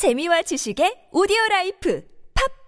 재미와 지식의 오디오 라이프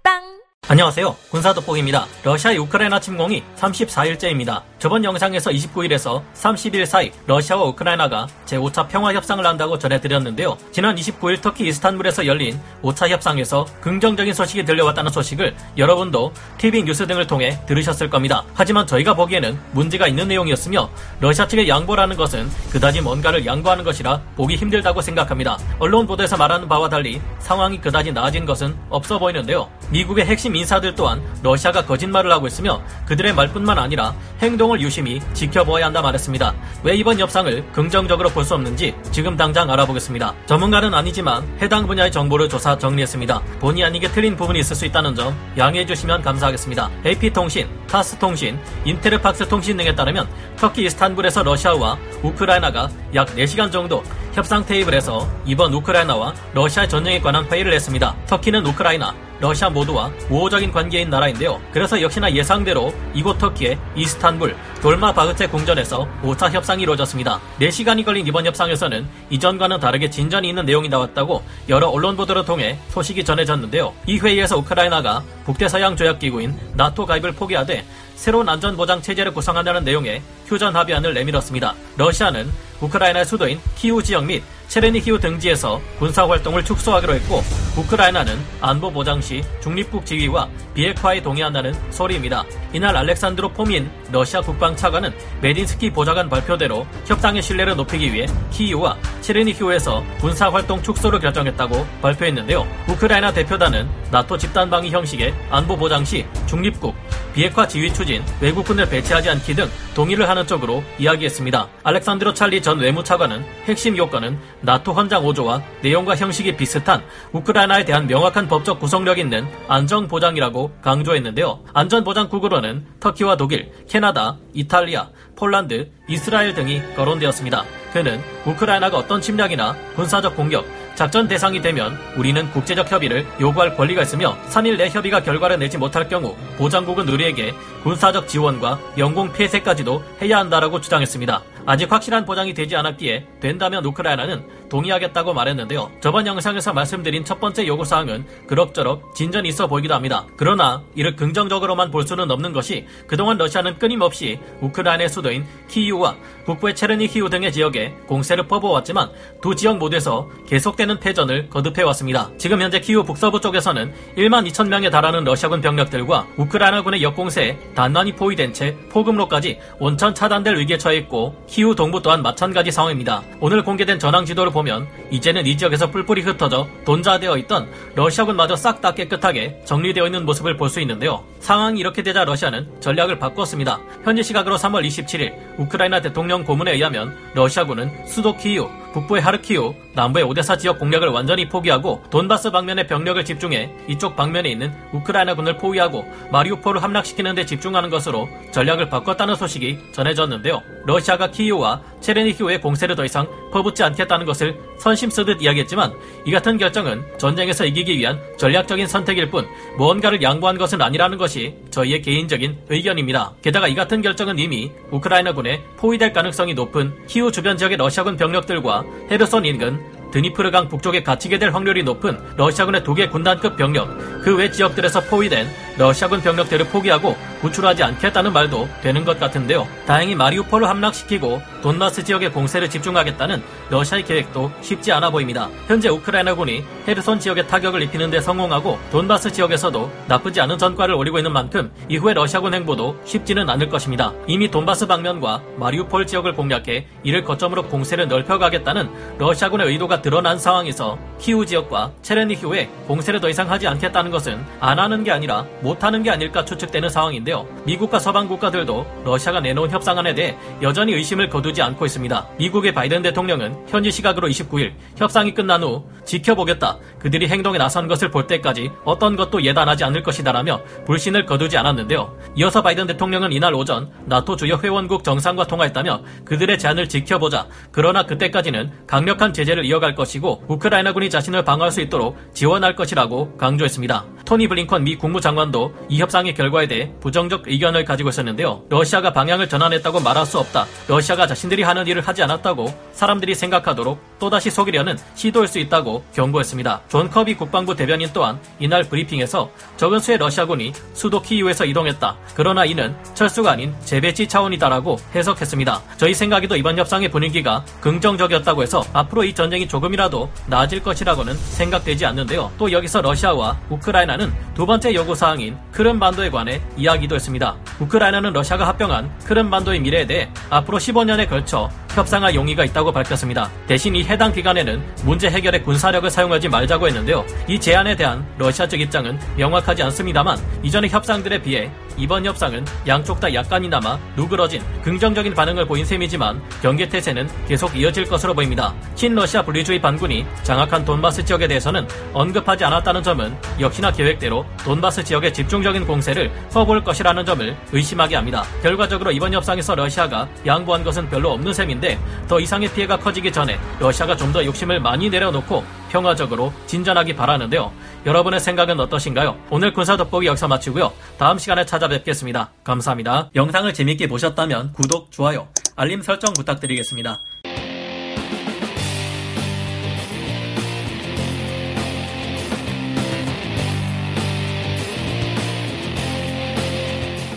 팟빵 안녕하세요. 군사 돋보기입니다. 러시아의 우크라이나 침공이 34일째입니다. 저번 영상에서 29일에서 30일 사이 러시아와 우크라이나가 제5차 평화 협상을 한다고 전해드렸는데요. 지난 29일 터키 이스탄불에서 열린 5차 협상에서 긍정적인 소식이 들려왔다는 소식을 여러분도 TV 뉴스 등을 통해 들으셨을 겁니다. 하지만 저희가 보기에는 문제가 있는 내용이었으며 러시아 측의 양보라는 것은 그다지 뭔가를 양보하는 것이라 보기 힘들다고 생각합니다. 언론 보도에서 말하는 바와 달리 상황이 그다지 나아진 것은 없어 보이는데요. 미국의 핵심 인사들 또한 러시아가 거짓말을 하고 있으며 그들의 말뿐만 아니라 행동을 유심히 지켜보아야 한다 말했습니다. 왜 이번 협상을 긍정적으로 볼 수 없는지 지금 당장 알아보겠습니다. 전문가는 아니지만 해당 분야의 정보를 조사 정리했습니다. 본의 아니게 틀린 부분이 있을 수 있다는 점 양해해 주시면 감사하겠습니다. AP통신, 타스통신, 인테르팍스 통신 등에 따르면 터키 이스탄불에서 러시아와 우크라이나가 약 4시간 정도 협상 테이블에서 이번 우크라이나와 러시아 전쟁에 관한 회의를 했습니다. 터키는 우크라이나, 러시아 모두와 우호적인 관계인 나라인데요. 그래서 역시나 예상대로 이곳 터키의 이스탄불 돌마 바흐체 궁전에서 5차 협상이 이루어졌습니다. 4시간이 걸린 이번 협상에서는 이전과는 다르게 진전이 있는 내용이 나왔다고 여러 언론 보도를 통해 소식이 전해졌는데요. 이 회의에서 우크라이나가 북대서양 조약기구인 나토 가입을 포기하되 새로운 안전보장 체제를 구성한다는 내용의 휴전 합의안을 내밀었습니다. 러시아는 우크라이나의 수도인 키우 지역 및 체르니히우 등지에서 군사활동을 축소하기로 했고 우크라이나는 안보 보장 시 중립국 지위와 비핵화에 동의한다는 소리입니다. 이날 알렉산드로 포민 러시아 국방차관은 메딘스키 보좌관 발표대로 협상의 신뢰를 높이기 위해 키이우와 체르니히우에서 군사 활동 축소를 결정했다고 발표했는데요. 우크라이나 대표단은 나토 집단 방위 형식의 안보 보장 시 중립국, 비핵화 지휘 추진, 외국군을 배치하지 않기 등 동의를 하는 쪽으로 이야기했습니다. 알렉산드로 찰리 전 외무차관은 핵심 요건은 나토 헌장 5조와 내용과 형식이 비슷한 우크라이나에 대한 명확한 법적 구성력 있는 안전 보장이라고 강조했는데요. 안전 보장 국으로는 터키와 독일, 캐나다, 이탈리아, 폴란드, 이스라엘 등이 거론되었습니다. 그는 우크라이나가 어떤 침략이나 군사적 공격, 작전 대상이 되면 우리는 국제적 협의를 요구할 권리가 있으며 3일 내 협의가 결과를 내지 못할 경우 보장국은 우리에게 군사적 지원과 영공 폐쇄까지도 해야 한다라고 주장했습니다. 아직 확실한 보장이 되지 않았기에 된다면 우크라이나는 동의하겠다고 말했는데요. 저번 영상에서 말씀드린 첫 번째 요구사항은 그럭저럭 진전이 있어 보이기도 합니다. 그러나 이를 긍정적으로만 볼 수는 없는 것이 그동안 러시아는 끊임없이 우크라이나의 수도인 키이우와 북부의 체르니히우 등의 지역에 공세를 퍼부어왔지만 두 지역 모두에서 계속되는 패전을 거듭해왔습니다. 지금 현재 키이우 북서부 쪽에서는 1만 2천 명에 달하는 러시아군 병력들과 우크라이나군의 역공세에 단단히 포위된 채 포금로까지 원천 차단될 위기에 처해 있고 키우 동부 또한 마찬가지 상황입니다. 오늘 공개된 전황 지도를 보면 이제는 이 지역에서 뿔뿔이 흩어져 돈자되어 있던 러시아군마저 싹 다 깨끗하게 정리되어 있는 모습을 볼 수 있는데요. 상황이 이렇게 되자 러시아는 전략을 바꿨습니다. 현지 시각으로 3월 27일 우크라이나 대통령 고문에 의하면 러시아군은 수도 키우, 북부의 하르키우, 남부의 오데사 지역 공략을 완전히 포기하고 돈바스 방면에 병력을 집중해 이쪽 방면에 있는 우크라이나군을 포위하고 마리우폴을 함락시키는 데 집중하는 것으로 전략을 바꿨다는 소식이 전해졌는데요. 러시아가 키이우와 체르니히우의 공세를 더 이상 퍼붓지 않겠다는 것을 선심 쓰듯 이야기했지만 이 같은 결정은 전쟁에서 이기기 위한 전략적인 선택일 뿐 무언가를 양보한 것은 아니라는 것이 저희의 개인적인 의견입니다. 게다가 이 같은 결정은 이미 우크라이나군에 포위될 가능성이 높은 키우 주변 지역의 러시아군 병력들과 헤르손 인근 드니프르강 북쪽에 갇히게 될 확률이 높은 러시아군의 두개 군단급 병력, 그 외 지역들에서 포위된 러시아군 병력들을 포기하고 구출하지 않겠다는 말도 되는 것 같은데요. 다행히 마리우폴을 함락시키고 돈바스 지역에 공세를 집중하겠다는 러시아의 계획도 쉽지 않아 보입니다. 현재 우크라이나군이 헤르손 지역에 타격을 입히는 데 성공하고 돈바스 지역에서도 나쁘지 않은 전과를 올리고 있는 만큼 이후에 러시아군 행보도 쉽지는 않을 것입니다. 이미 돈바스 방면과 마리우폴 지역을 공략해 이를 거점으로 공세를 넓혀가겠다는 러시아군의 의도가 드러난 상황에서 키우 지역과 체르니히우에 공세를 더 이상 하지 않겠다는 것은 안 하는 게 아니라 못하는 게 아닐까 추측되는 상황인데요. 미국과 서방 국가들도 러시아가 내놓은 협상안에 대해 여전히 의심을 거두지 않고 있습니다. 미국의 바이든 대통령은 현지 시각으로 29일 협상이 끝난 후 지켜보겠다. 그들이 행동에 나선 것을 볼 때까지 어떤 것도 예단하지 않을 것이다라며 불신을 거두지 않았는데요. 이어서 바이든 대통령은 이날 오전 나토 주요 회원국 정상과 통화했다며 그들의 제안을 지켜보자. 그러나 그때까지는 강력한 제재를 이어갈 것이고 우크라이나군이 자신을 방어할 수 있도록 지원할 것이라고 강조했습니다. 토니 블링컨 미 국무장관도 이 협상의 결과에 대해 부정적 의견을 가지고 있었는데요. 러시아가 방향을 전환했다고 말할 수 없다. 러시아가 자신들이 하는 일을 하지 않았다고 사람들이 생각하도록 또다시 속이려는 시도일 수 있다고 경고했습니다. 존 커비 국방부 대변인 또한 이날 브리핑에서 적은 수의 러시아군이 수도 키이우에서 이동했다. 그러나 이는 철수가 아닌 재배치 차원이다라고 해석했습니다. 저희 생각에도 이번 협상의 분위기가 긍정적이었다고 해서 앞으로 이 전쟁이 조금이라도 나아질 것이라고는 생각되지 않는데요. 또 여기서 러시아와 우크라이나는 두 번째 요구사항인 크름반도에 관해 이야기도 했습니다. 우크라이나는 러시아가 합병한 크름반도의 미래에 대해 앞으로 15년에 걸쳐 협상할 용의가 있다고 밝혔습니다. 대신 이 해당 기간에는 문제 해결에 군사력을 사용하지 말자고 했는데요. 이 제안에 대한 러시아 측 입장은 명확하지 않습니다만 이전의 협상들에 비해 이번 협상은 양쪽 다 약간이나마 누그러진 긍정적인 반응을 보인 셈이지만 경계 태세는 계속 이어질 것으로 보입니다. 친러시아 분리주의 반군이 장악한 돈바스 지역에 대해서는 언급하지 않았다는 점은 역시나 계획 대로 돈바스 지역의 집중적인 공세를 퍼볼 것이라는 점을 의심하게 합니다. 결과적으로 이번 협상에서 러시아가 양보한 것은 별로 없는 셈인데 더 이상의 피해가 커지기 전에 러시아가 좀 더 욕심을 많이 내려놓고 평화적으로 진전하기 바라는데요. 여러분의 생각은 어떠신가요? 오늘 군사 돋보기 여기서 마치고요. 다음 시간에 찾아뵙겠습니다. 감사합니다. 영상을 재밌게 보셨다면 구독, 좋아요, 알림 설정 부탁드리겠습니다.